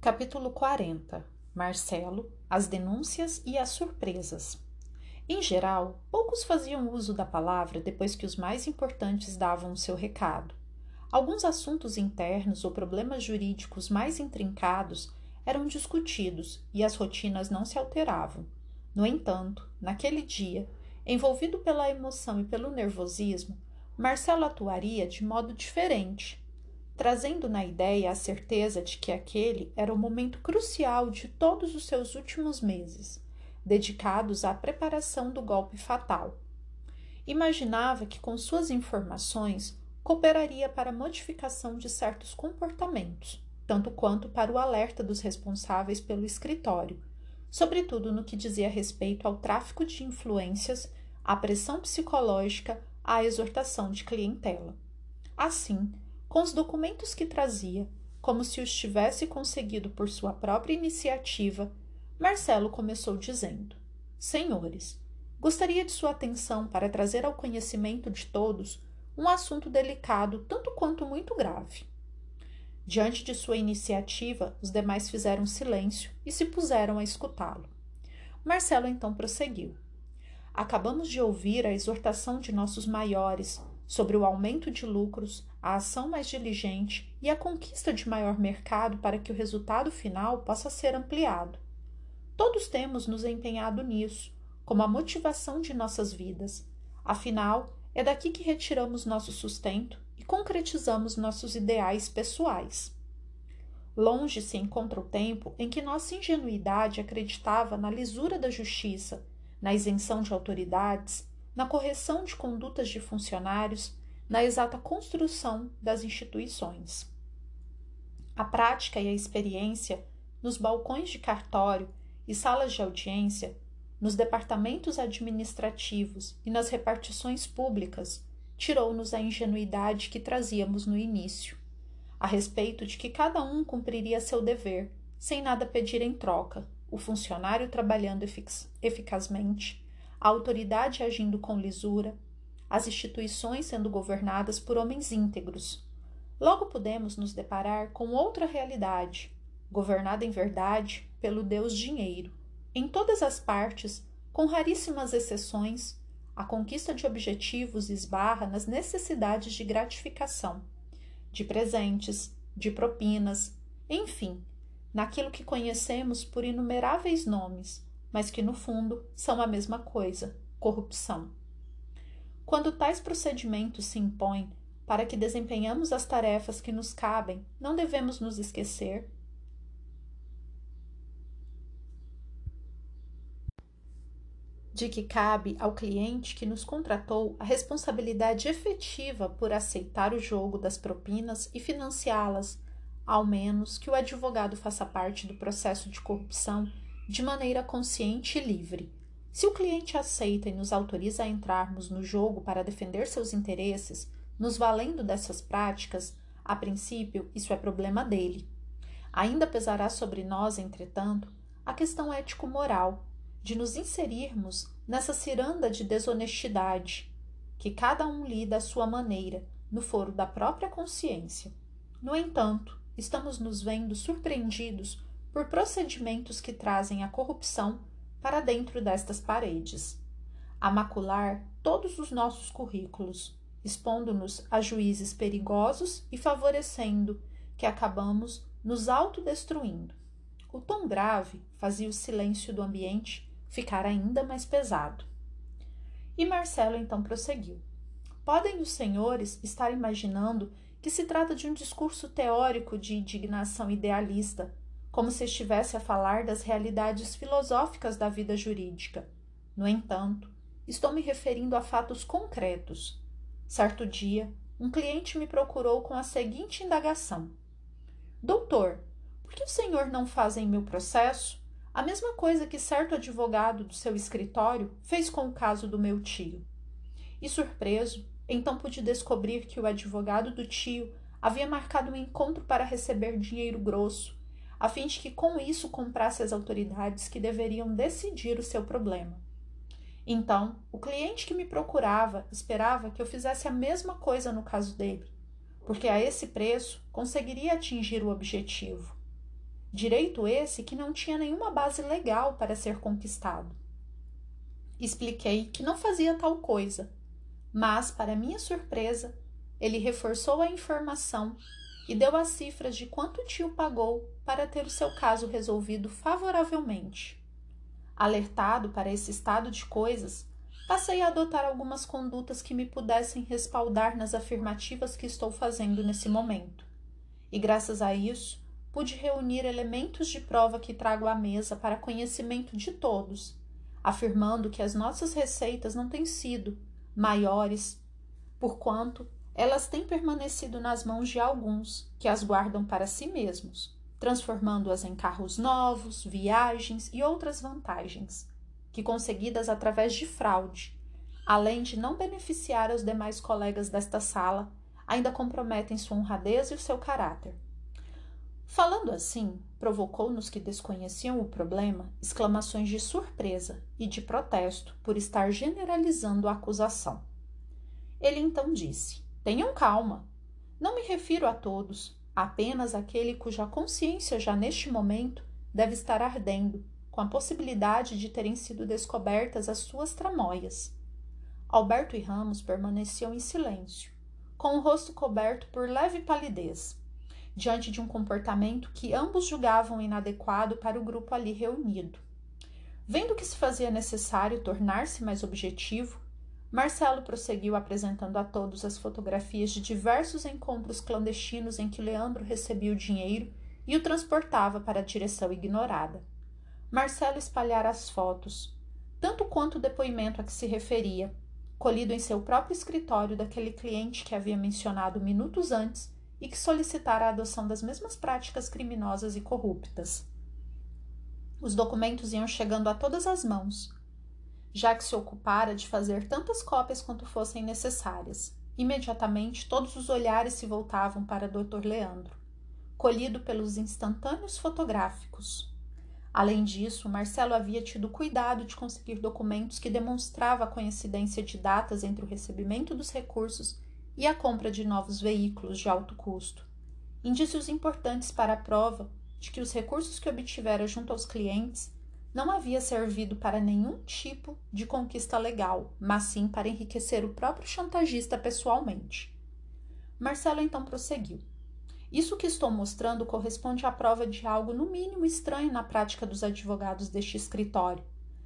Capítulo 40 Marcelo, as denúncias e as surpresas. Em geral, poucos faziam uso da palavra depois que os mais importantes davam o seu recado. Alguns assuntos internos ou problemas jurídicos mais intrincados eram discutidos e as rotinas não se alteravam. No entanto, naquele dia, envolvido pela emoção e pelo nervosismo, Marcelo atuaria de modo diferente, trazendo na ideia a certeza de que aquele era o momento crucial de todos os seus últimos meses, dedicados à preparação do golpe fatal. Imaginava que com suas informações cooperaria para a modificação de certos comportamentos, tanto quanto para o alerta dos responsáveis pelo escritório, sobretudo no que dizia respeito ao tráfico de influências, à pressão psicológica, à exortação de clientela. Assim, com os documentos que trazia, como se os tivesse conseguido por sua própria iniciativa, Marcelo começou dizendo: Senhores, gostaria de sua atenção para trazer ao conhecimento de todos um assunto delicado tanto quanto muito grave. Diante de sua iniciativa, os demais fizeram silêncio e se puseram a escutá-lo. Marcelo então prosseguiu. Acabamos de ouvir a exortação de nossos maiores sobre o aumento de lucros, a ação mais diligente e a conquista de maior mercado para que o resultado final possa ser ampliado. Todos temos nos empenhado nisso, como a motivação de nossas vidas. Afinal, é daqui que retiramos nosso sustento e concretizamos nossos ideais pessoais. Longe se encontra o tempo em que nossa ingenuidade acreditava na lisura da justiça, na isenção de autoridades, na correção de condutas de funcionários, na exata construção das instituições. A prática e a experiência nos balcões de cartório e salas de audiência nos departamentos administrativos e nas repartições públicas, tirou-nos a ingenuidade que trazíamos no início, a respeito de que cada um cumpriria seu dever, sem nada pedir em troca, o funcionário trabalhando efic eficazmente, a autoridade agindo com lisura, as instituições sendo governadas por homens íntegros. Logo podemos nos deparar com outra realidade, governada em verdade pelo Deus Dinheiro, em todas as partes, com raríssimas exceções, a conquista de objetivos esbarra nas necessidades de gratificação, de presentes, de propinas, enfim, naquilo que conhecemos por inumeráveis nomes, mas que no fundo são a mesma coisa: corrupção. Quando tais procedimentos se impõem para que desempenhamos as tarefas que nos cabem, não devemos nos esquecer de que cabe ao cliente que nos contratou a responsabilidade efetiva por aceitar o jogo das propinas e financiá-las, ao menos que o advogado faça parte do processo de corrupção de maneira consciente e livre. Se o cliente aceita e nos autoriza a entrarmos no jogo para defender seus interesses, nos valendo dessas práticas, a princípio isso é problema dele. Ainda pesará sobre nós, entretanto, a questão ético-moral de nos inserirmos nessa ciranda de desonestidade, que cada um lida à sua maneira, no foro da própria consciência. No entanto, estamos nos vendo surpreendidos por procedimentos que trazem a corrupção para dentro destas paredes, a macular todos os nossos currículos, expondo-nos a juízes perigosos e favorecendo que acabamos nos autodestruindo. O tom grave fazia o silêncio do ambiente ficar ainda mais pesado. E Marcelo então prosseguiu. Podem os senhores estar imaginando que se trata de um discurso teórico de indignação idealista, como se estivesse a falar das realidades filosóficas da vida jurídica. No entanto, estou me referindo a fatos concretos. Certo dia, um cliente me procurou com a seguinte indagação: Doutor, por que o senhor não faz em meu processo a mesma coisa que certo advogado do seu escritório fez com o caso do meu tio. E surpreso, então pude descobrir que o advogado do tio havia marcado um encontro para receber dinheiro grosso, a fim de que com isso comprasse as autoridades que deveriam decidir o seu problema. Então, o cliente que me procurava esperava que eu fizesse a mesma coisa no caso dele, porque a esse preço conseguiria atingir o objetivo. direito esse que não tinha nenhuma base legal para ser conquistado. Expliquei que não fazia tal coisa, mas, para minha surpresa, ele reforçou a informação e deu as cifras de quanto o tio pagou para ter o seu caso resolvido favoravelmente. Alertado para esse estado de coisas, passei a adotar algumas condutas que me pudessem respaldar nas afirmativas que estou fazendo nesse momento. E graças a isso, pude reunir elementos de prova que trago à mesa para conhecimento de todos, afirmando que as nossas receitas não têm sido maiores, porquanto elas têm permanecido nas mãos de alguns que as guardam para si mesmos, transformando-as em carros novos, viagens e outras vantagens, que conseguidas através de fraude, além de não beneficiar os demais colegas desta sala, ainda comprometem sua honradez e o seu caráter. Falando assim, provocou nos que desconheciam o problema exclamações de surpresa e de protesto por estar generalizando a acusação. Ele então disse: Tenham calma. Não me refiro a todos, apenas àquele cuja consciência já neste momento deve estar ardendo, com a possibilidade de terem sido descobertas as suas tramóias. Alberto e Ramos permaneciam em silêncio, com o rosto coberto por leve palidez diante de um comportamento que ambos julgavam inadequado para o grupo ali reunido. Vendo que se fazia necessário tornar-se mais objetivo, Marcelo prosseguiu apresentando a todos as fotografias de diversos encontros clandestinos em que Leandro recebia o dinheiro e o transportava para a direção ignorada. Marcelo espalhara as fotos, tanto quanto o depoimento a que se referia, colhido em seu próprio escritório daquele cliente que havia mencionado minutos antes e que solicitara a adoção das mesmas práticas criminosas e corruptas. Os documentos iam chegando a todas as mãos, já que se ocupara de fazer tantas cópias quanto fossem necessárias. Imediatamente todos os olhares se voltavam para Dr. Leandro, colhido pelos instantâneos fotográficos. Além disso, Marcelo havia tido cuidado de conseguir documentos que demonstravam a coincidência de datas entre o recebimento dos recursos e a compra de novos veículos de alto custo. Indícios importantes para a prova de que os recursos que obtivera junto aos clientes não havia servido para nenhum tipo de conquista legal, mas sim para enriquecer o próprio chantagista pessoalmente. Marcelo então prosseguiu. Isso que estou mostrando corresponde à prova de algo no mínimo estranho na prática dos advogados deste escritório.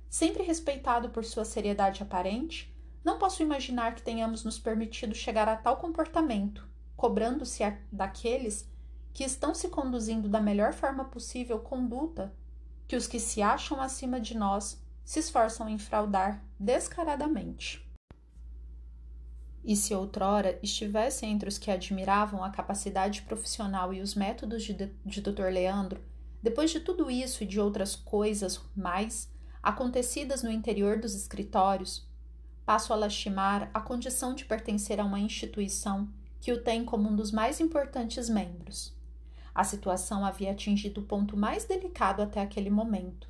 Sempre respeitado por sua seriedade aparente, não posso imaginar que tenhamos nos permitido chegar a tal comportamento, cobrando-se daqueles que estão se conduzindo da melhor forma possível conduta que os que se acham acima de nós se esforçam em fraudar descaradamente. E se outrora estivesse entre os que admiravam a capacidade profissional e os métodos de, de Dr. Leandro, depois de tudo isso e de outras coisas mais acontecidas no interior dos escritórios, passo a lastimar a condição de pertencer a uma instituição que o tem como um dos mais importantes membros. A situação havia atingido o ponto mais delicado até aquele momento.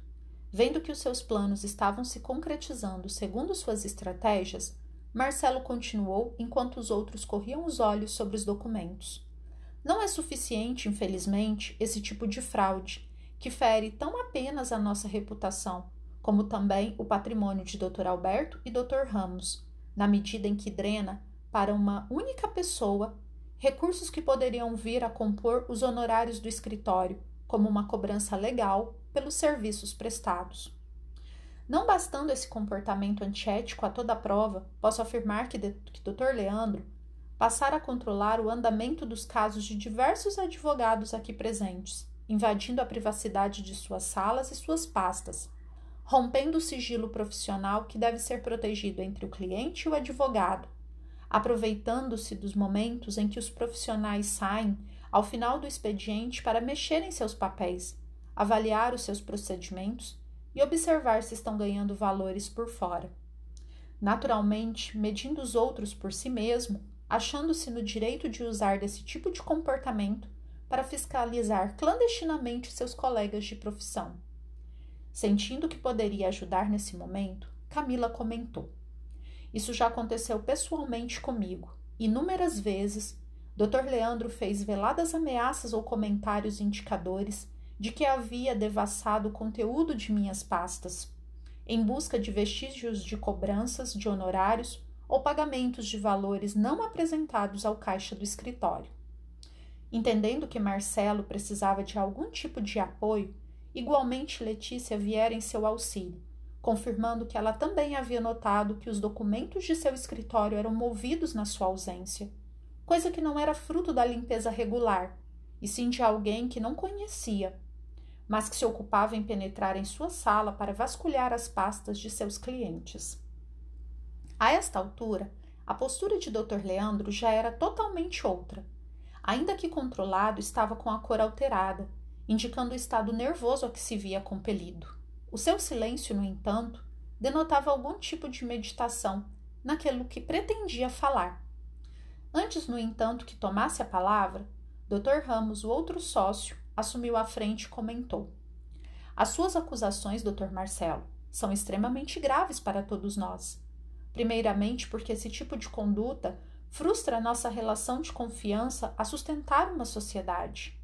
Vendo que os seus planos estavam se concretizando segundo suas estratégias, Marcelo continuou enquanto os outros corriam os olhos sobre os documentos. Não é suficiente, infelizmente, esse tipo de fraude, que fere tão apenas a nossa reputação, como também o patrimônio de Dr. Alberto e Dr. Ramos, na medida em que drena para uma única pessoa recursos que poderiam vir a compor os honorários do escritório, como uma cobrança legal pelos serviços prestados. Não bastando esse comportamento antiético a toda prova, posso afirmar que, que Dr. Leandro passara a controlar o andamento dos casos de diversos advogados aqui presentes, invadindo a privacidade de suas salas e suas pastas, rompendo o sigilo profissional que deve ser protegido entre o cliente e o advogado, aproveitando-se dos momentos em que os profissionais saem ao final do expediente para mexer em seus papéis, avaliar os seus procedimentos e observar se estão ganhando valores por fora. Naturalmente, medindo os outros por si mesmo, achando-se no direito de usar desse tipo de comportamento para fiscalizar clandestinamente seus colegas de profissão. Sentindo que poderia ajudar nesse momento, Camila comentou: Isso já aconteceu pessoalmente comigo. Inúmeras vezes, Dr. Leandro fez veladas ameaças ou comentários indicadores de que havia devassado o conteúdo de minhas pastas, em busca de vestígios de cobranças de honorários ou pagamentos de valores não apresentados ao caixa do escritório. Entendendo que Marcelo precisava de algum tipo de apoio, igualmente Letícia viera em seu auxílio, confirmando que ela também havia notado que os documentos de seu escritório eram movidos na sua ausência, coisa que não era fruto da limpeza regular, e sim de alguém que não conhecia mas que se ocupava em penetrar em sua sala para vasculhar as pastas de seus clientes. A esta altura, a postura de Dr. Leandro já era totalmente outra. Ainda que controlado, estava com a cor alterada, indicando o estado nervoso a que se via compelido. O seu silêncio, no entanto, denotava algum tipo de meditação naquilo que pretendia falar. Antes, no entanto, que tomasse a palavra, Dr. Ramos, o outro sócio, assumiu a frente e comentou: As suas acusações, Dr. Marcelo, são extremamente graves para todos nós. Primeiramente, porque esse tipo de conduta frustra a nossa relação de confiança a sustentar uma sociedade.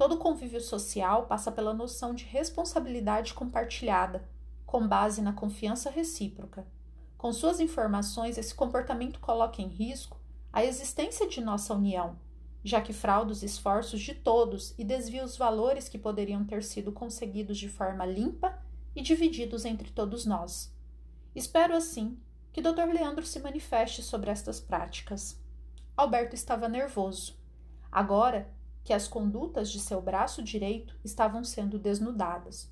Todo convívio social passa pela noção de responsabilidade compartilhada, com base na confiança recíproca. Com suas informações, esse comportamento coloca em risco a existência de nossa união já que frauda os esforços de todos e desvia os valores que poderiam ter sido conseguidos de forma limpa e divididos entre todos nós. Espero, assim, que Dr. Leandro se manifeste sobre estas práticas. Alberto estava nervoso. Agora que as condutas de seu braço direito estavam sendo desnudadas.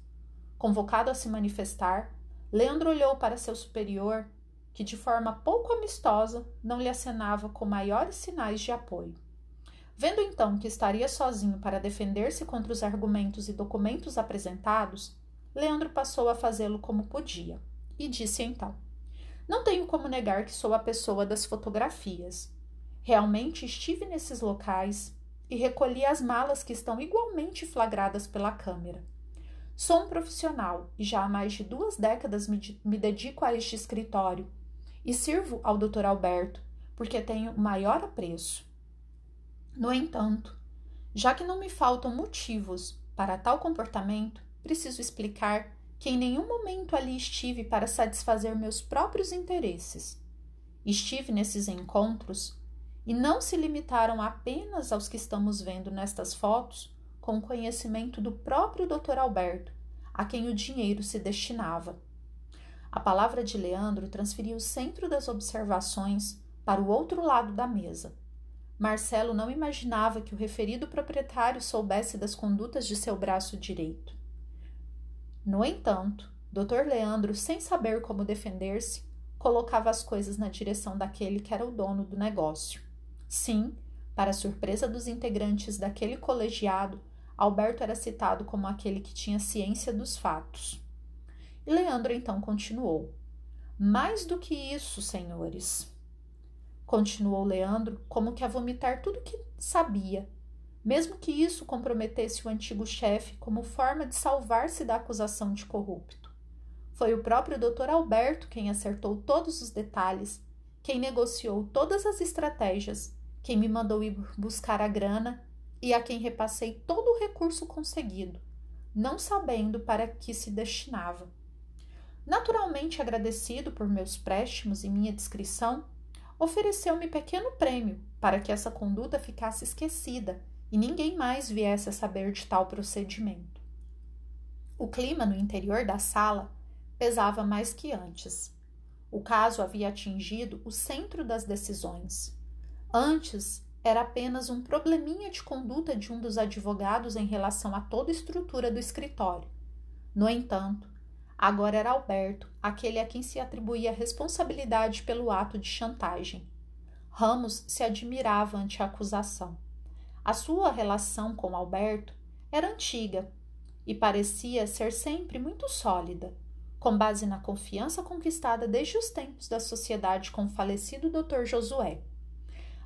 Convocado a se manifestar, Leandro olhou para seu superior, que de forma pouco amistosa não lhe acenava com maiores sinais de apoio. Vendo então que estaria sozinho para defender-se contra os argumentos e documentos apresentados, Leandro passou a fazê-lo como podia e disse então: Não tenho como negar que sou a pessoa das fotografias. Realmente estive nesses locais e recolhi as malas que estão igualmente flagradas pela câmera. Sou um profissional e já há mais de duas décadas me, me dedico a este escritório e sirvo ao Dr. Alberto porque tenho maior apreço. No entanto, já que não me faltam motivos para tal comportamento, preciso explicar que em nenhum momento ali estive para satisfazer meus próprios interesses. Estive nesses encontros e não se limitaram apenas aos que estamos vendo nestas fotos com conhecimento do próprio Dr. Alberto, a quem o dinheiro se destinava. A palavra de Leandro transferiu o centro das observações para o outro lado da mesa Marcelo não imaginava que o referido proprietário soubesse das condutas de seu braço direito. No entanto, Dr. Leandro, sem saber como defender-se, colocava as coisas na direção daquele que era o dono do negócio. Sim, para surpresa dos integrantes daquele colegiado, Alberto era citado como aquele que tinha ciência dos fatos. E Leandro então continuou: Mais do que isso, senhores, continuou Leandro, como que a vomitar tudo que sabia, mesmo que isso comprometesse o antigo chefe como forma de salvar-se da acusação de corrupto. Foi o próprio Dr. Alberto quem acertou todos os detalhes, quem negociou todas as estratégias, quem me mandou ir buscar a grana e a quem repassei todo o recurso conseguido, não sabendo para que se destinava. Naturalmente agradecido por meus préstimos e minha discrição, ofereceu-me pequeno prêmio para que essa conduta ficasse esquecida e ninguém mais viesse a saber de tal procedimento. O clima no interior da sala pesava mais que antes. O caso havia atingido o centro das decisões. Antes era apenas um probleminha de conduta de um dos advogados em relação a toda a estrutura do escritório. No entanto, Agora era Alberto, aquele a quem se atribuía a responsabilidade pelo ato de chantagem. Ramos se admirava ante a acusação. A sua relação com Alberto era antiga e parecia ser sempre muito sólida, com base na confiança conquistada desde os tempos da sociedade com o falecido Dr. Josué.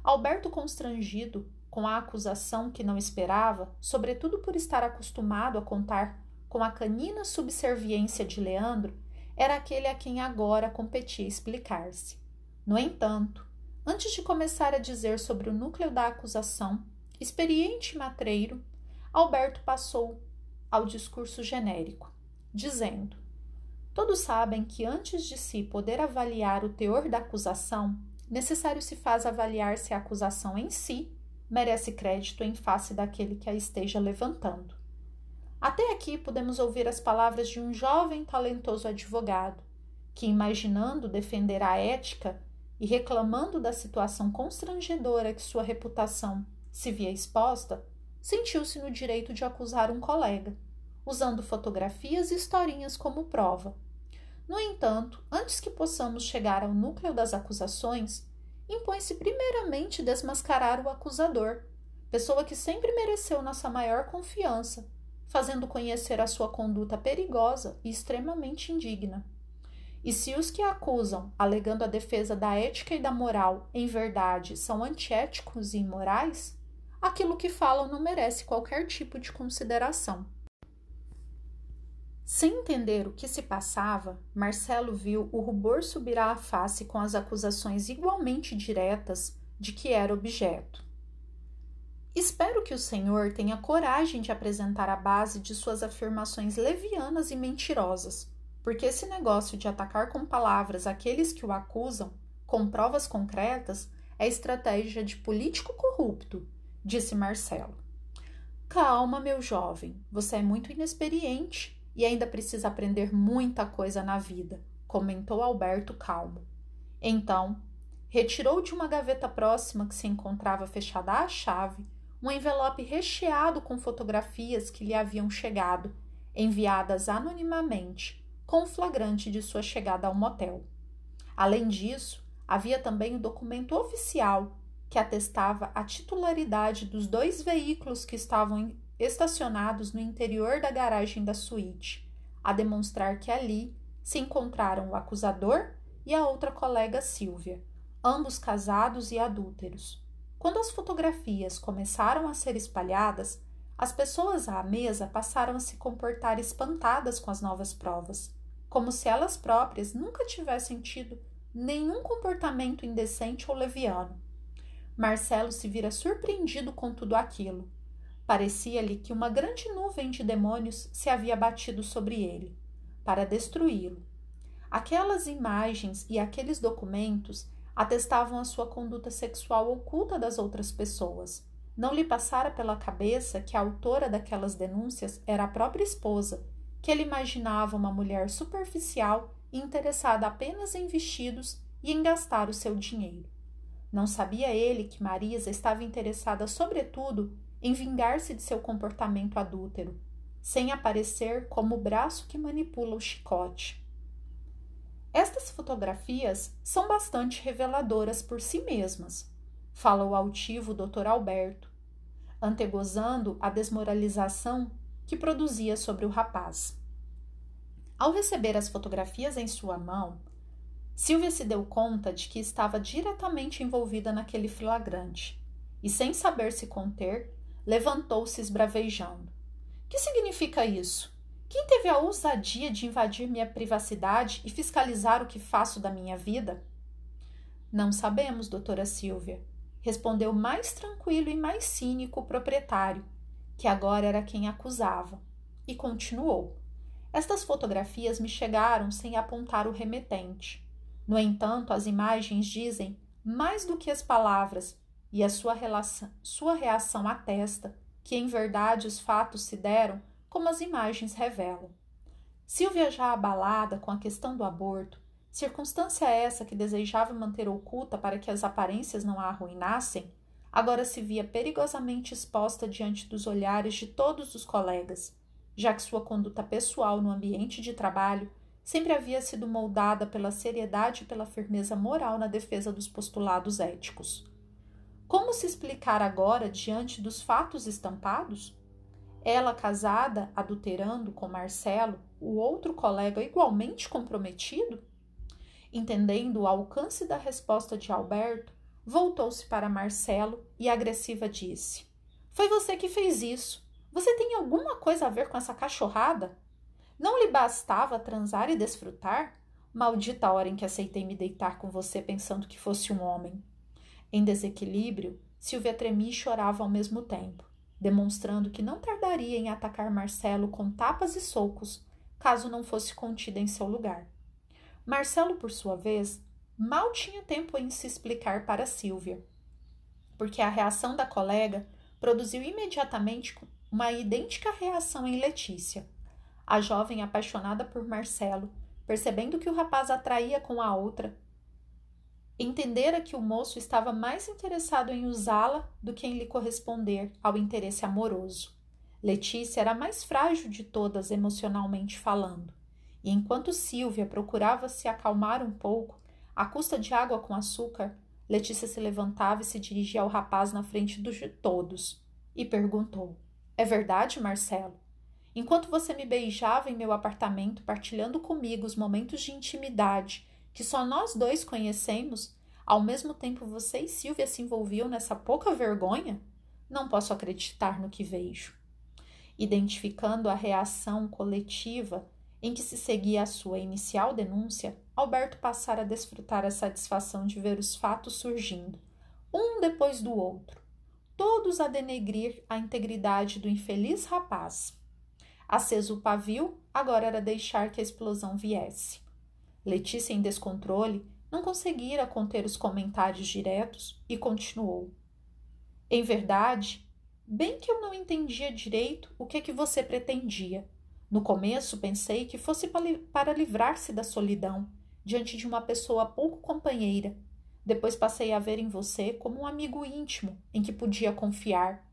Alberto, constrangido com a acusação que não esperava, sobretudo por estar acostumado a contar com a canina subserviência de Leandro, era aquele a quem agora competia explicar-se. No entanto, antes de começar a dizer sobre o núcleo da acusação, experiente matreiro, Alberto passou ao discurso genérico, dizendo: Todos sabem que antes de se poder avaliar o teor da acusação, necessário se faz avaliar se a acusação em si merece crédito em face daquele que a esteja levantando. Até aqui podemos ouvir as palavras de um jovem talentoso advogado, que, imaginando defender a ética e reclamando da situação constrangedora que sua reputação se via exposta, sentiu-se no direito de acusar um colega, usando fotografias e historinhas como prova. No entanto, antes que possamos chegar ao núcleo das acusações, impõe-se primeiramente desmascarar o acusador, pessoa que sempre mereceu nossa maior confiança, fazendo conhecer a sua conduta perigosa e extremamente indigna. E se os que acusam, alegando a defesa da ética e da moral, em verdade são antiéticos e imorais, aquilo que falam não merece qualquer tipo de consideração. Sem entender o que se passava, Marcelo viu o rubor subir à face com as acusações igualmente diretas de que era objeto. Espero que o senhor tenha coragem de apresentar a base de suas afirmações levianas e mentirosas, porque esse negócio de atacar com palavras aqueles que o acusam, com provas concretas, é estratégia de político corrupto disse Marcelo. Calma, meu jovem, você é muito inexperiente e ainda precisa aprender muita coisa na vida, comentou Alberto calmo. Então, retirou de uma gaveta próxima que se encontrava fechada à chave um envelope recheado com fotografias que lhe haviam chegado, enviadas anonimamente, com flagrante de sua chegada ao motel. Além disso, havia também o documento oficial que atestava a titularidade dos dois veículos que estavam estacionados no interior da garagem da suíte, a demonstrar que ali se encontraram o acusador e a outra colega Silvia, ambos casados e adúlteros. Quando as fotografias começaram a ser espalhadas, as pessoas à mesa passaram a se comportar espantadas com as novas provas, como se elas próprias nunca tivessem tido nenhum comportamento indecente ou leviano. Marcelo se vira surpreendido com tudo aquilo. Parecia-lhe que uma grande nuvem de demônios se havia batido sobre ele, para destruí-lo. Aquelas imagens e aqueles documentos atestavam a sua conduta sexual oculta das outras pessoas. Não lhe passara pela cabeça que a autora daquelas denúncias era a própria esposa, que ele imaginava uma mulher superficial e interessada apenas em vestidos e em gastar o seu dinheiro. Não sabia ele que Marisa estava interessada, sobretudo, em vingar-se de seu comportamento adúltero, sem aparecer como o braço que manipula o chicote. Estas fotografias são bastante reveladoras por si mesmas, fala o altivo Dr. Alberto, antegozando a desmoralização que produzia sobre o rapaz. Ao receber as fotografias em sua mão, Silvia se deu conta de que estava diretamente envolvida naquele flagrante e, sem saber se conter, levantou-se esbravejando. Que significa isso? Quem teve a ousadia de invadir minha privacidade e fiscalizar o que faço da minha vida? Não sabemos, doutora Silvia, respondeu mais tranquilo e mais cínico o proprietário, que agora era quem acusava, e continuou. Estas fotografias me chegaram sem apontar o remetente. No entanto, as imagens dizem mais do que as palavras, e a sua, relação, sua reação atesta que, em verdade, os fatos se deram como as imagens revelam. Silvia, já abalada com a questão do aborto, circunstância essa que desejava manter oculta para que as aparências não a arruinassem, agora se via perigosamente exposta diante dos olhares de todos os colegas, já que sua conduta pessoal no ambiente de trabalho sempre havia sido moldada pela seriedade e pela firmeza moral na defesa dos postulados éticos. Como se explicar agora diante dos fatos estampados? Ela casada, adulterando com Marcelo, o outro colega igualmente comprometido? Entendendo o alcance da resposta de Alberto, voltou-se para Marcelo e agressiva disse: Foi você que fez isso. Você tem alguma coisa a ver com essa cachorrada? Não lhe bastava transar e desfrutar? Maldita hora em que aceitei me deitar com você pensando que fosse um homem. Em desequilíbrio, Silvia tremia e chorava ao mesmo tempo. demonstrando que não tardaria em atacar Marcelo com tapas e socos, caso não fosse contida em seu lugar. Marcelo, por sua vez, mal tinha tempo em se explicar para Silvia, porque a reação da colega produziu imediatamente uma idêntica reação em Letícia. A jovem apaixonada por Marcelo, percebendo que o rapaz atraía com a outra, entendera que o moço estava mais interessado em usá-la do que em lhe corresponder ao interesse amoroso. Letícia era a mais frágil de todas emocionalmente falando, e enquanto Silvia procurava se acalmar um pouco, à custa de água com açúcar, Letícia se levantava e se dirigia ao rapaz na frente dos de todos e perguntou: É verdade, Marcelo? Enquanto você me beijava em meu apartamento, partilhando comigo os momentos de intimidade que só nós dois conhecemos, ao mesmo tempo você e Silvia se envolviam nessa pouca vergonha? Não posso acreditar no que vejo. Identificando a reação coletiva em que se seguia a sua inicial denúncia, Alberto passara a desfrutar a satisfação de ver os fatos surgindo, um depois do outro, todos a denegrir a integridade do infeliz rapaz. Aceso o pavio, agora era deixar que a explosão viesse. Letícia, em descontrole, não conseguira conter os comentários diretos e continuou. Em verdade, bem que eu não entendia direito o que é que você pretendia. No começo pensei que fosse para livrar-se da solidão diante de uma pessoa pouco companheira. Depois passei a ver em você como um amigo íntimo em que podia confiar.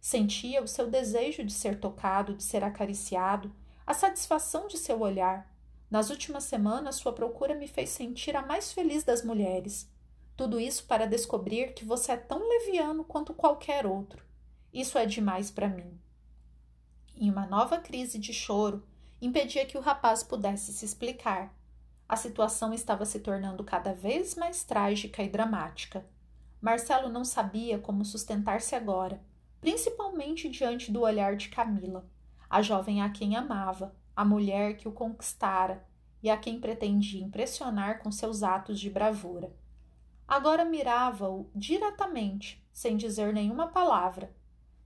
Sentia o seu desejo de ser tocado, de ser acariciado, a satisfação de seu olhar. Nas últimas semanas, sua procura me fez sentir a mais feliz das mulheres. Tudo isso para descobrir que você é tão leviano quanto qualquer outro. Isso é demais para mim. Em uma nova crise de choro, impedia que o rapaz pudesse se explicar. A situação estava se tornando cada vez mais trágica e dramática. Marcelo não sabia como sustentar-se agora, principalmente diante do olhar de Camila, a jovem a quem amava, a mulher que o conquistara e a quem pretendia impressionar com seus atos de bravura. Agora mirava-o diretamente, sem dizer nenhuma palavra.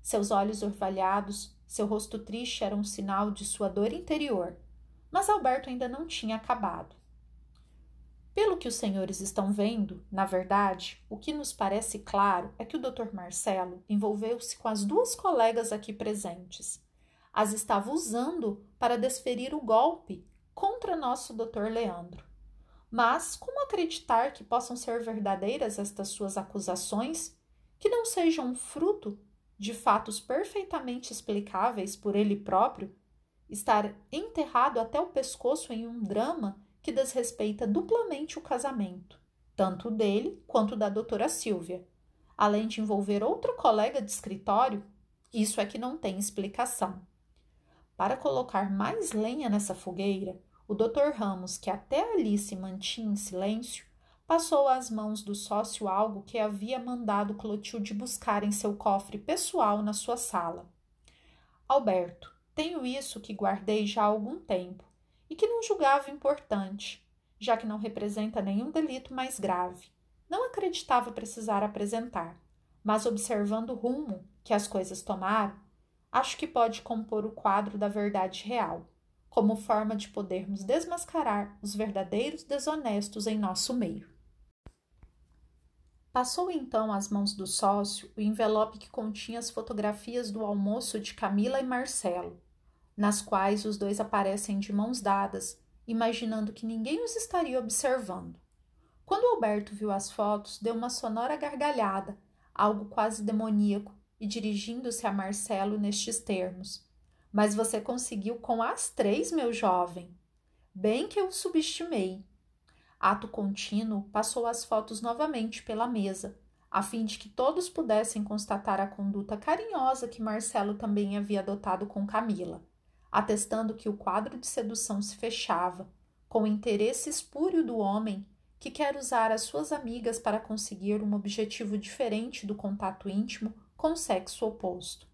Seus olhos orvalhados, seu rosto triste era um sinal de sua dor interior, mas Alberto ainda não tinha acabado. Pelo que os senhores estão vendo, na verdade, o que nos parece claro é que o Dr. Marcelo envolveu-se com as duas colegas aqui presentes as estava usando para desferir o golpe contra nosso doutor Leandro. Mas como acreditar que possam ser verdadeiras estas suas acusações, que não sejam fruto de fatos perfeitamente explicáveis por ele próprio, estar enterrado até o pescoço em um drama que desrespeita duplamente o casamento, tanto dele quanto da doutora Silvia, além de envolver outro colega de escritório, isso é que não tem explicação. Para colocar mais lenha nessa fogueira, o Dr. Ramos, que até ali se mantinha em silêncio, passou às mãos do sócio algo que havia mandado Clotilde buscar em seu cofre pessoal na sua sala. Alberto, tenho isso que guardei já há algum tempo e que não julgava importante, já que não representa nenhum delito mais grave. Não acreditava precisar apresentar, mas observando o rumo que as coisas tomaram, acho que pode compor o quadro da verdade real, como forma de podermos desmascarar os verdadeiros desonestos em nosso meio. Passou então às mãos do sócio o envelope que continha as fotografias do almoço de Camila e Marcelo, nas quais os dois aparecem de mãos dadas, imaginando que ninguém os estaria observando. Quando Alberto viu as fotos, deu uma sonora gargalhada, algo quase demoníaco, e dirigindo-se a Marcelo nestes termos: Mas você conseguiu com as três, meu jovem. Bem que eu subestimei. Ato contínuo, passou as fotos novamente pela mesa, a fim de que todos pudessem constatar a conduta carinhosa que Marcelo também havia adotado com Camila, atestando que o quadro de sedução se fechava, com o interesse espúrio do homem que quer usar as suas amigas para conseguir um objetivo diferente do contato íntimo com sexo oposto.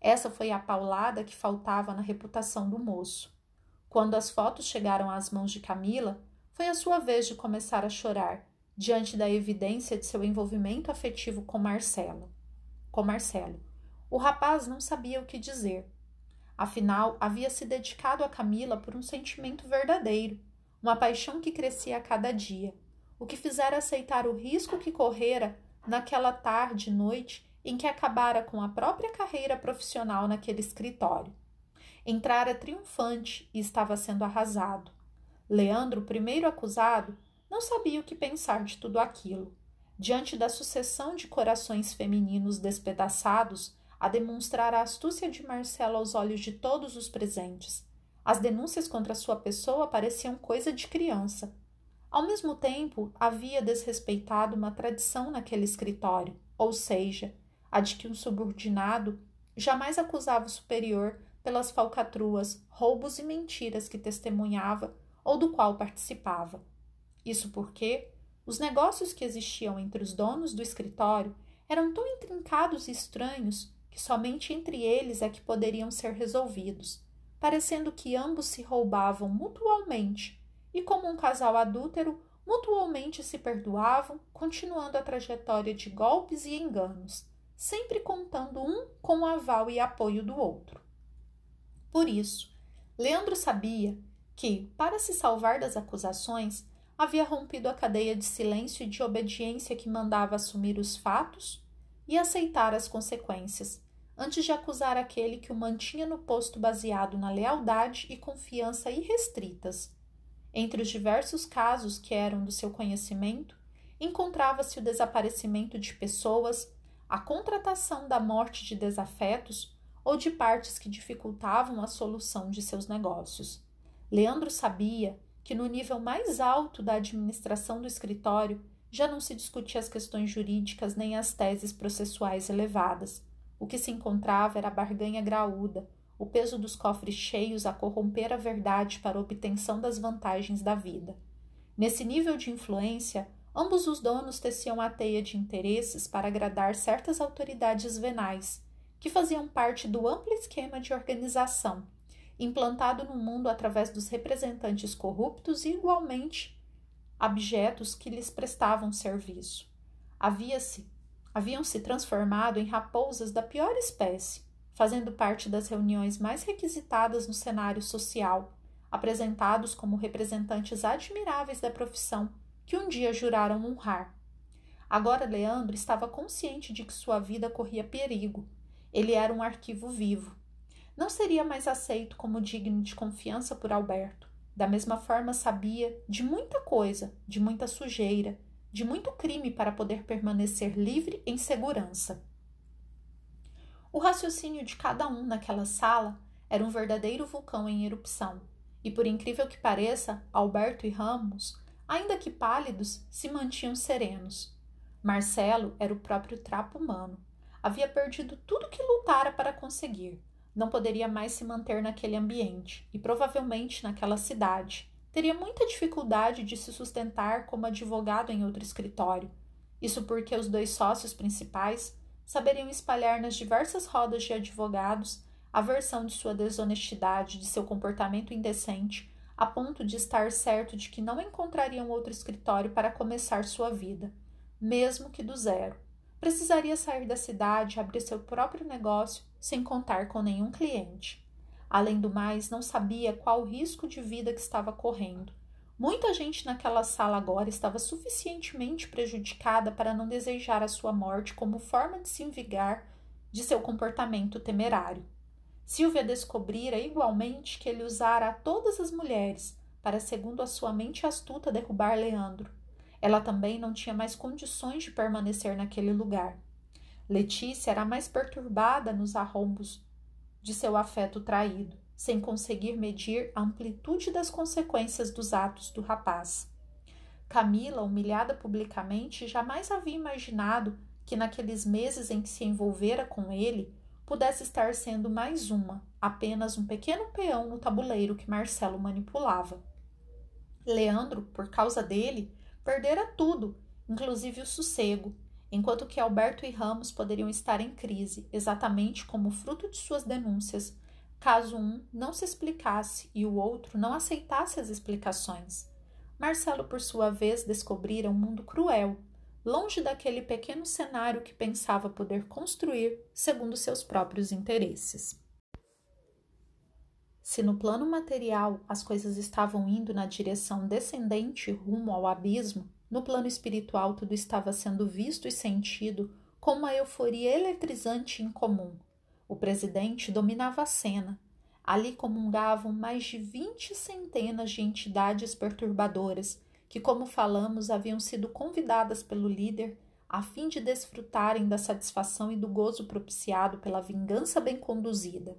Essa foi a paulada que faltava na reputação do moço. Quando as fotos chegaram às mãos de Camila, foi a sua vez de começar a chorar, diante da evidência de seu envolvimento afetivo com Marcelo. Com Marcelo. O rapaz não sabia o que dizer. Afinal, havia se dedicado a Camila por um sentimento verdadeiro, uma paixão que crescia a cada dia, o que fizera aceitar o risco que correra naquela tarde e noite em que acabara com a própria carreira profissional naquele escritório. Entrara triunfante e estava sendo arrasado. Leandro, primeiro acusado, não sabia o que pensar de tudo aquilo. Diante da sucessão de corações femininos despedaçados, a demonstrar a astúcia de Marcelo aos olhos de todos os presentes. As denúncias contra sua pessoa pareciam coisa de criança. Ao mesmo tempo, havia desrespeitado uma tradição naquele escritório, ou seja, a de que um subordinado jamais acusava o superior pelas falcatruas, roubos e mentiras que testemunhava ou do qual participava. Isso porque os negócios que existiam entre os donos do escritório eram tão intrincados e estranhos que somente entre eles é que poderiam ser resolvidos, parecendo que ambos se roubavam mutualmente e, como um casal adúltero, mutualmente se perdoavam, continuando a trajetória de golpes e enganos, sempre contando um com o aval e apoio do outro. Por isso, Leandro sabia que, para se salvar das acusações, havia rompido a cadeia de silêncio e de obediência que mandava assumir os fatos e aceitar as consequências, antes de acusar aquele que o mantinha no posto baseado na lealdade e confiança irrestritas. Entre os diversos casos que eram do seu conhecimento, encontrava-se o desaparecimento de pessoas, a contratação da morte de desafetos ou de partes que dificultavam a solução de seus negócios. Leandro sabia que no nível mais alto da administração do escritório já não se discutia as questões jurídicas nem as teses processuais elevadas, o que se encontrava era a barganha graúda, o peso dos cofres cheios a corromper a verdade para a obtenção das vantagens da vida. Nesse nível de influência, ambos os donos teciam a teia de interesses para agradar certas autoridades venais, que faziam parte do amplo esquema de organização, implantado no mundo através dos representantes corruptos e igualmente abjetos que lhes prestavam serviço. Havia-se haviam se transformado em raposas da pior espécie, fazendo parte das reuniões mais requisitadas no cenário social, apresentados como representantes admiráveis da profissão que um dia juraram honrar. Agora Leandro estava consciente de que sua vida corria perigo. Ele era um arquivo vivo. Não seria mais aceito como digno de confiança por Alberto. Da mesma forma, sabia de muita coisa, de muita sujeira, de muito crime para poder permanecer livre em segurança. O raciocínio de cada um naquela sala era um verdadeiro vulcão em erupção, e por incrível que pareça, Alberto e Ramos, ainda que pálidos, se mantinham serenos. Marcelo era o próprio trapo humano. Havia perdido tudo que lutara para conseguir. Não poderia mais se manter naquele ambiente e provavelmente naquela cidade, teria muita dificuldade de se sustentar como advogado em outro escritório. Isso porque os dois sócios principais saberiam espalhar nas diversas rodas de advogados a versão de sua desonestidade, de seu comportamento indecente, a ponto de estar certo de que não encontrariam outro escritório para começar sua vida, mesmo que do zero. Precisaria sair da cidade, abrir seu próprio negócio, sem contar com nenhum cliente. Além do mais, não sabia qual risco de vida que estava correndo. Muita gente naquela sala agora estava suficientemente prejudicada para não desejar a sua morte como forma de se envigar de seu comportamento temerário. Silvia descobrira igualmente que ele usara a todas as mulheres para, segundo a sua mente astuta, derrubar Leandro. Ela também não tinha mais condições de permanecer naquele lugar. Letícia era mais perturbada nos arrombos de seu afeto traído, sem conseguir medir a amplitude das consequências dos atos do rapaz. Camila, humilhada publicamente, jamais havia imaginado que naqueles meses em que se envolvera com ele pudesse estar sendo mais uma, apenas um pequeno peão no tabuleiro que Marcelo manipulava. Leandro, por causa dele, perdera tudo, inclusive o sossego, enquanto que Alberto e Ramos poderiam estar em crise, exatamente como fruto de suas denúncias, caso um não se explicasse e o outro não aceitasse as explicações. Marcelo, por sua vez, descobrira um mundo cruel, longe daquele pequeno cenário que pensava poder construir segundo seus próprios interesses. Se no plano material as coisas estavam indo na direção descendente rumo ao abismo, no plano espiritual tudo estava sendo visto e sentido com uma euforia eletrizante e incomum. O presidente dominava a cena. Ali comungavam mais de vinte centenas de entidades perturbadoras que, como falamos, haviam sido convidadas pelo líder a fim de desfrutarem da satisfação e do gozo propiciado pela vingança bem conduzida.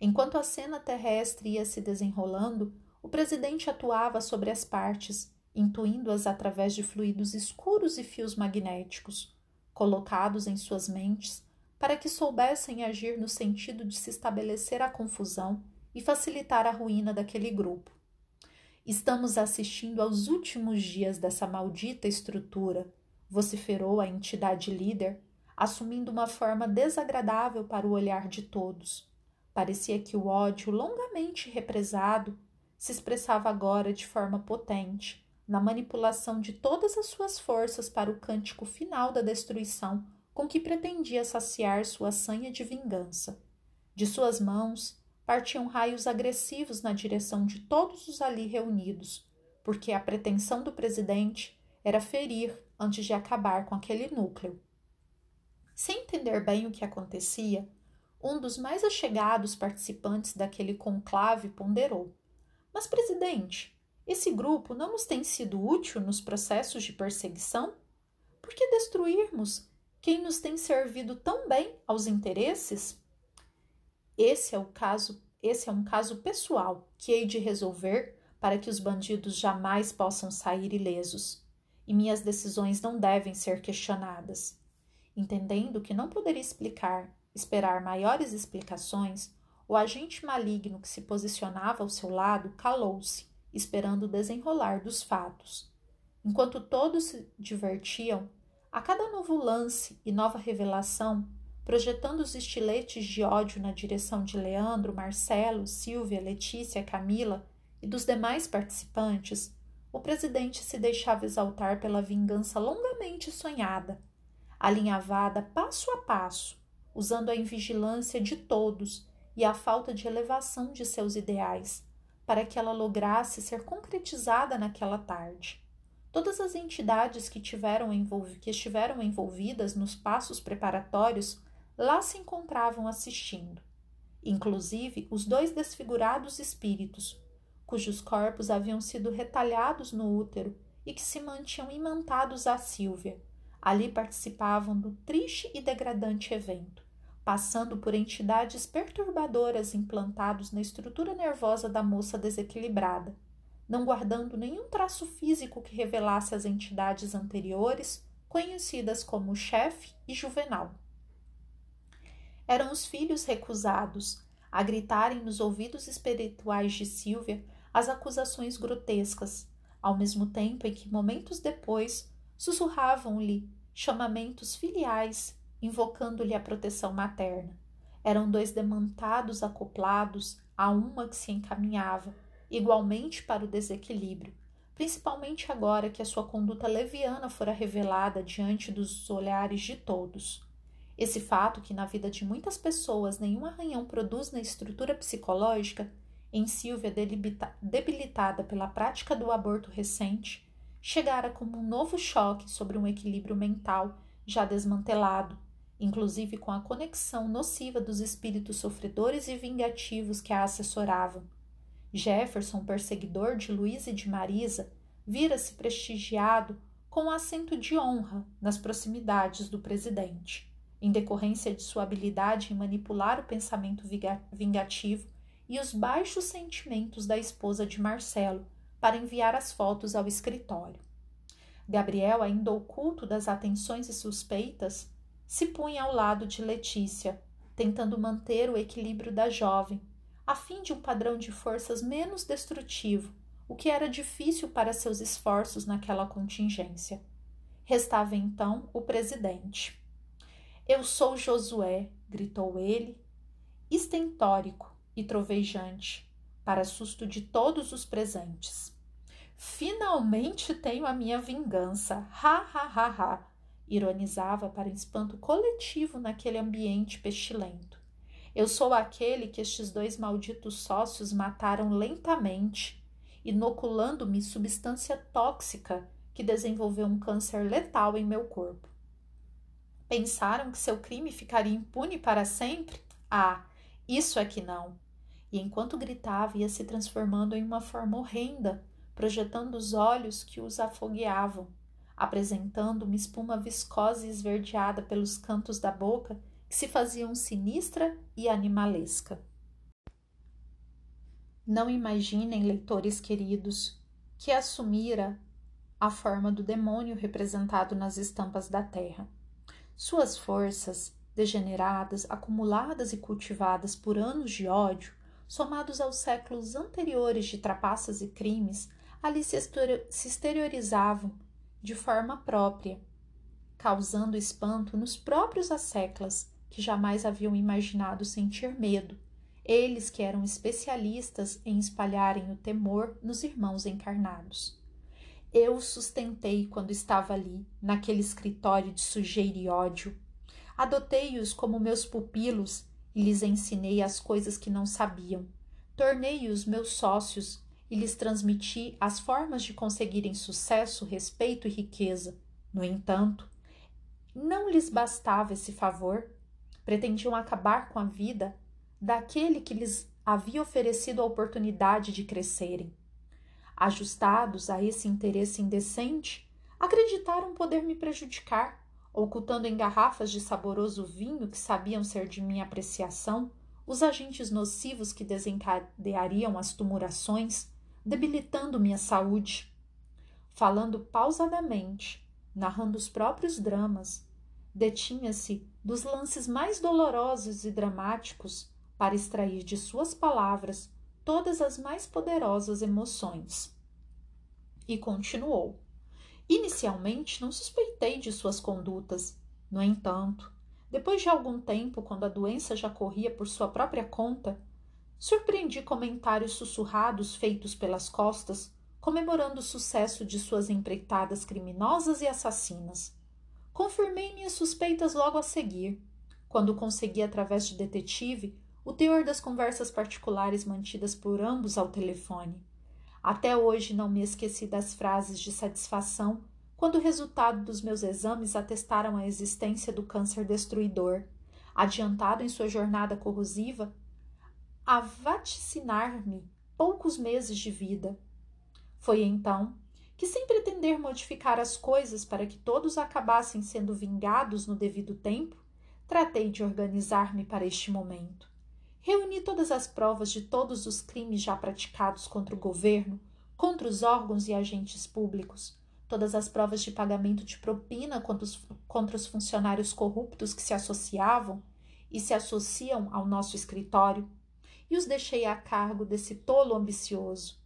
Enquanto a cena terrestre ia se desenrolando, o presidente atuava sobre as partes, intuindo-as através de fluidos escuros e fios magnéticos, colocados em suas mentes para que soubessem agir no sentido de se estabelecer a confusão e facilitar a ruína daquele grupo. Estamos assistindo aos últimos dias dessa maldita estrutura, vociferou a entidade líder, assumindo uma forma desagradável para o olhar de todos. Parecia que o ódio, longamente represado, se expressava agora de forma potente, na manipulação de todas as suas forças para o cântico final da destruição com que pretendia saciar sua sanha de vingança. De suas mãos, partiam raios agressivos na direção de todos os ali reunidos, porque a pretensão do presidente era ferir antes de acabar com aquele núcleo. Sem entender bem o que acontecia, um dos mais achegados participantes daquele conclave ponderou: Mas, presidente, esse grupo não nos tem sido útil nos processos de perseguição? Por que destruirmos quem nos tem servido tão bem aos interesses? Esse é o caso, esse é um caso pessoal que hei de resolver para que os bandidos jamais possam sair ilesos. E minhas decisões não devem ser questionadas. Entendendo que não poderia explicar, esperar maiores explicações, o agente maligno que se posicionava ao seu lado calou-se, esperando o desenrolar dos fatos. Enquanto todos se divertiam, a cada novo lance e nova revelação, projetando os estiletes de ódio na direção de Leandro, Marcelo, Silvia, Letícia, Camila e dos demais participantes, o presidente se deixava exaltar pela vingança longamente sonhada, alinhavada passo a passo, usando a invigilância de todos e a falta de elevação de seus ideais, para que ela lograsse ser concretizada naquela tarde. Todas as entidades que, tiveram que estiveram envolvidas nos passos preparatórios lá se encontravam assistindo, inclusive os dois desfigurados espíritos, cujos corpos haviam sido retalhados no útero e que se mantinham imantados a Sílvia. Ali participavam do triste e degradante evento, passando por entidades perturbadoras implantados na estrutura nervosa da moça desequilibrada, não guardando nenhum traço físico que revelasse as entidades anteriores, conhecidas como chefe e juvenal eram os filhos recusados, a gritarem nos ouvidos espirituais de Silvia as acusações grotescas, ao mesmo tempo em que momentos depois sussurravam-lhe chamamentos filiais, invocando-lhe a proteção materna. Eram dois demantados acoplados a uma que se encaminhava, igualmente para o desequilíbrio, principalmente agora que a sua conduta leviana fora revelada diante dos olhares de todos. Esse fato, que na vida de muitas pessoas nenhum arranhão produz na estrutura psicológica, em Silvia, debilitada pela prática do aborto recente, chegara como um novo choque sobre um equilíbrio mental já desmantelado, inclusive com a conexão nociva dos espíritos sofredores e vingativos que a assessoravam. Jefferson, perseguidor de Luiz e de Marisa, vira-se prestigiado com um assento de honra nas proximidades do presidente em decorrência de sua habilidade em manipular o pensamento vingativo e os baixos sentimentos da esposa de Marcelo para enviar as fotos ao escritório. Gabriel, ainda oculto das atenções e suspeitas, se punha ao lado de Letícia, tentando manter o equilíbrio da jovem, a fim de um padrão de forças menos destrutivo, o que era difícil para seus esforços naquela contingência. Restava então o presidente. Eu sou Josué, gritou ele, estentórico e trovejante, para susto de todos os presentes. Finalmente tenho a minha vingança. Ha, ha, ha, ha. Ironizava para espanto coletivo naquele ambiente pestilento. Eu sou aquele que estes dois malditos sócios mataram lentamente, inoculando-me substância tóxica que desenvolveu um câncer letal em meu corpo. Pensaram que seu crime ficaria impune para sempre? Ah, isso é que não. E enquanto gritava, ia se transformando em uma forma horrenda, projetando os olhos que os afogueavam, apresentando uma espuma viscosa e esverdeada pelos cantos da boca que se faziam sinistra e animalesca. Não imaginem, leitores queridos, que assumira a forma do demônio representado nas estampas da terra. Suas forças, degeneradas, acumuladas e cultivadas por anos de ódio, somados aos séculos anteriores de trapaças e crimes, ali se exteriorizavam de forma própria, causando espanto nos próprios asseclas, que jamais haviam imaginado sentir medo, eles que eram especialistas em espalharem o temor nos irmãos encarnados. Eu sustentei quando estava ali, naquele escritório de sujeira e ódio. Adotei-os como meus pupilos e lhes ensinei as coisas que não sabiam. Tornei-os meus sócios e lhes transmiti as formas de conseguirem sucesso, respeito e riqueza. No entanto, não lhes bastava esse favor. Pretendiam acabar com a vida daquele que lhes havia oferecido a oportunidade de crescerem ajustados a esse interesse indecente, acreditaram poder me prejudicar, ocultando em garrafas de saboroso vinho que sabiam ser de minha apreciação os agentes nocivos que desencadeariam as tumurações, debilitando minha saúde. Falando pausadamente, narrando os próprios dramas, detinha-se dos lances mais dolorosos e dramáticos para extrair de suas palavras todas as mais poderosas emoções. E continuou. Inicialmente não suspeitei de suas condutas. No entanto, depois de algum tempo, quando a doença já corria por sua própria conta, surpreendi comentários sussurrados feitos pelas costas, comemorando o sucesso de suas empreitadas criminosas e assassinas. Confirmei minhas suspeitas logo a seguir, quando consegui, através de detetive, o teor das conversas particulares mantidas por ambos ao telefone. Até hoje não me esqueci das frases de satisfação quando o resultado dos meus exames atestaram a existência do câncer destruidor, adiantado em sua jornada corrosiva a vaticinar-me poucos meses de vida. Foi então que, sem pretender modificar as coisas para que todos acabassem sendo vingados no devido tempo, tratei de organizar-me para este momento. Reuni todas as provas de todos os crimes já praticados contra o governo, contra os órgãos e agentes públicos, todas as provas de pagamento de propina contra os, contra os funcionários corruptos que se associavam e se associam ao nosso escritório, e os deixei a cargo desse tolo ambicioso,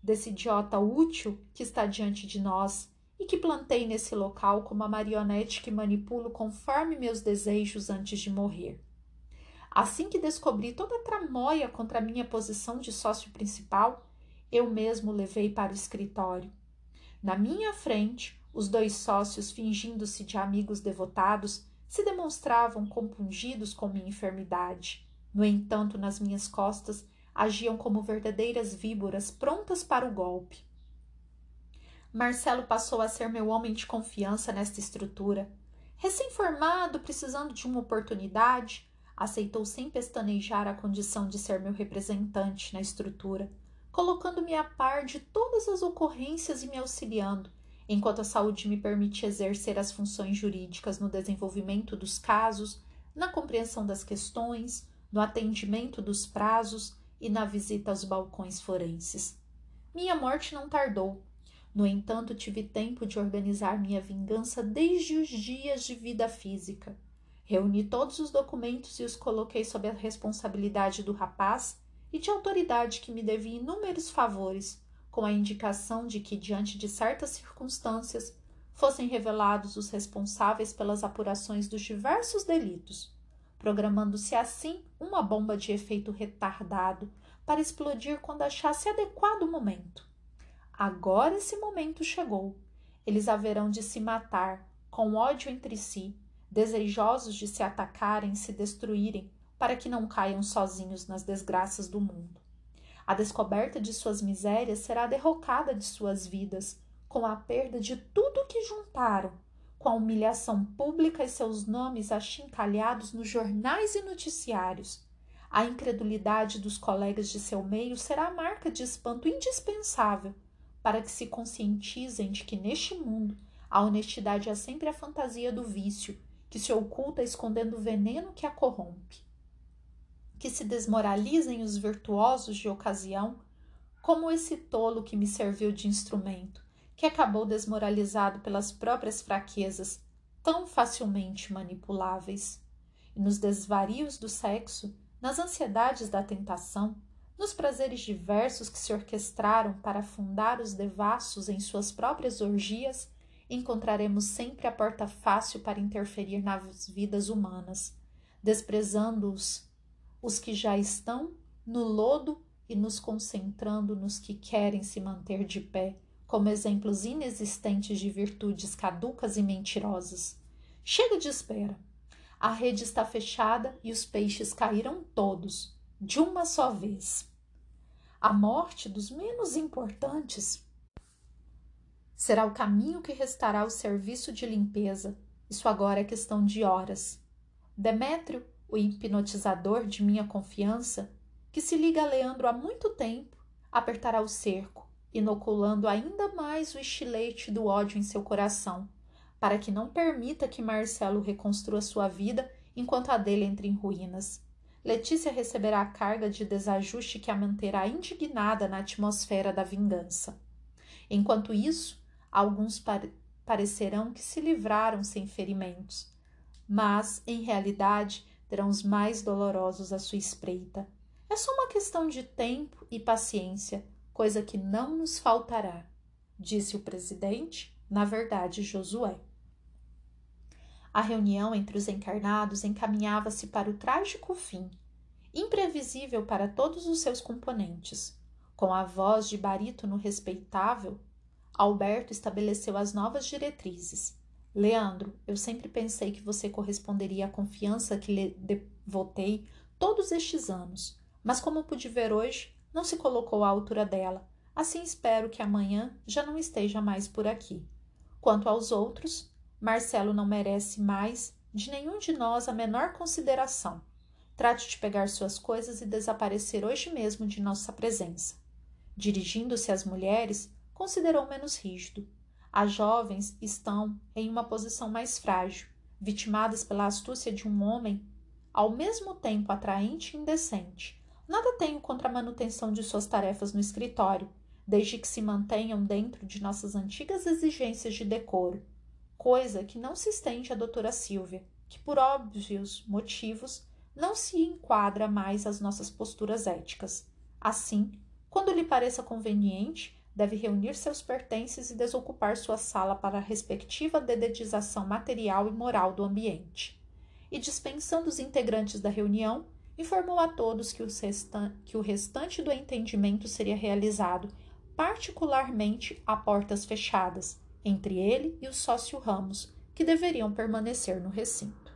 desse idiota útil que está diante de nós e que plantei nesse local como a marionete que manipulo conforme meus desejos antes de morrer. Assim que descobri toda a tramóia contra a minha posição de sócio principal, eu mesmo levei para o escritório. Na minha frente, os dois sócios, fingindo-se de amigos devotados, se demonstravam compungidos com minha enfermidade. No entanto, nas minhas costas, agiam como verdadeiras víboras prontas para o golpe. Marcelo passou a ser meu homem de confiança nesta estrutura. Recém-formado, precisando de uma oportunidade, aceitou sem pestanejar a condição de ser meu representante na estrutura, colocando-me a par de todas as ocorrências e me auxiliando, enquanto a saúde me permite exercer as funções jurídicas no desenvolvimento dos casos, na compreensão das questões, no atendimento dos prazos e na visita aos balcões forenses. Minha morte não tardou. No entanto, tive tempo de organizar minha vingança desde os dias de vida física. Reuni todos os documentos e os coloquei sob a responsabilidade do rapaz e de autoridade que me devia inúmeros favores, com a indicação de que, diante de certas circunstâncias, fossem revelados os responsáveis pelas apurações dos diversos delitos, programando-se assim uma bomba de efeito retardado para explodir quando achasse adequado o momento. Agora esse momento chegou. Eles haverão de se matar, com ódio entre si, desejosos de se atacarem, se destruírem, para que não caiam sozinhos nas desgraças do mundo. A descoberta de suas misérias será a derrocada de suas vidas, com a perda de tudo que juntaram, com a humilhação pública e seus nomes achincalhados nos jornais e noticiários. A incredulidade dos colegas de seu meio será a marca de espanto indispensável para que se conscientizem de que neste mundo a honestidade é sempre a fantasia do vício, que se oculta escondendo o veneno que a corrompe. Que se desmoralizem os virtuosos de ocasião, como esse tolo que me serviu de instrumento, que acabou desmoralizado pelas próprias fraquezas, tão facilmente manipuláveis. E nos desvarios do sexo, nas ansiedades da tentação, nos prazeres diversos que se orquestraram para afundar os devassos em suas próprias orgias, encontraremos sempre a porta fácil para interferir nas vidas humanas, desprezando-os os que já estão no lodo e nos concentrando nos que querem se manter de pé, como exemplos inexistentes de virtudes caducas e mentirosas. Chega de espera. A rede está fechada e os peixes caíram todos, de uma só vez. A morte dos menos importantes será o caminho que restará ao serviço de limpeza. Isso agora é questão de horas. Demétrio, o hipnotizador de minha confiança, que se liga a Leandro há muito tempo, apertará o cerco, inoculando ainda mais o estilete do ódio em seu coração, para que não permita que Marcelo reconstrua sua vida enquanto a dele entre em ruínas. Letícia receberá a carga de desajuste que a manterá indignada na atmosfera da vingança. Enquanto isso, Alguns parecerão que se livraram sem ferimentos, mas, em realidade, terão os mais dolorosos à sua espreita. É só uma questão de tempo e paciência, coisa que não nos faltará, disse o presidente, na verdade, Josué. A reunião entre os encarnados encaminhava-se para o trágico fim, imprevisível para todos os seus componentes. Com a voz de barítono respeitável, Alberto estabeleceu as novas diretrizes. Leandro, eu sempre pensei que você corresponderia à confiança que lhe devotei todos estes anos, mas como pude ver hoje, não se colocou à altura dela. Assim espero que amanhã já não esteja mais por aqui. Quanto aos outros, Marcelo não merece mais de nenhum de nós a menor consideração. Trate de pegar suas coisas e desaparecer hoje mesmo de nossa presença. Dirigindo-se às mulheres, considerou menos rígido. As jovens estão em uma posição mais frágil, vitimadas pela astúcia de um homem ao mesmo tempo atraente e indecente. Nada tenho contra a manutenção de suas tarefas no escritório, desde que se mantenham dentro de nossas antigas exigências de decoro, coisa que não se estende à doutora Silvia, que por óbvios motivos não se enquadra mais às nossas posturas éticas. Assim, quando lhe pareça conveniente, deve reunir seus pertences e desocupar sua sala para a respectiva dedetização material e moral do ambiente. E dispensando os integrantes da reunião, informou a todos que, restan que o restante do entendimento seria realizado particularmente a portas fechadas, entre ele e o sócio Ramos, que deveriam permanecer no recinto.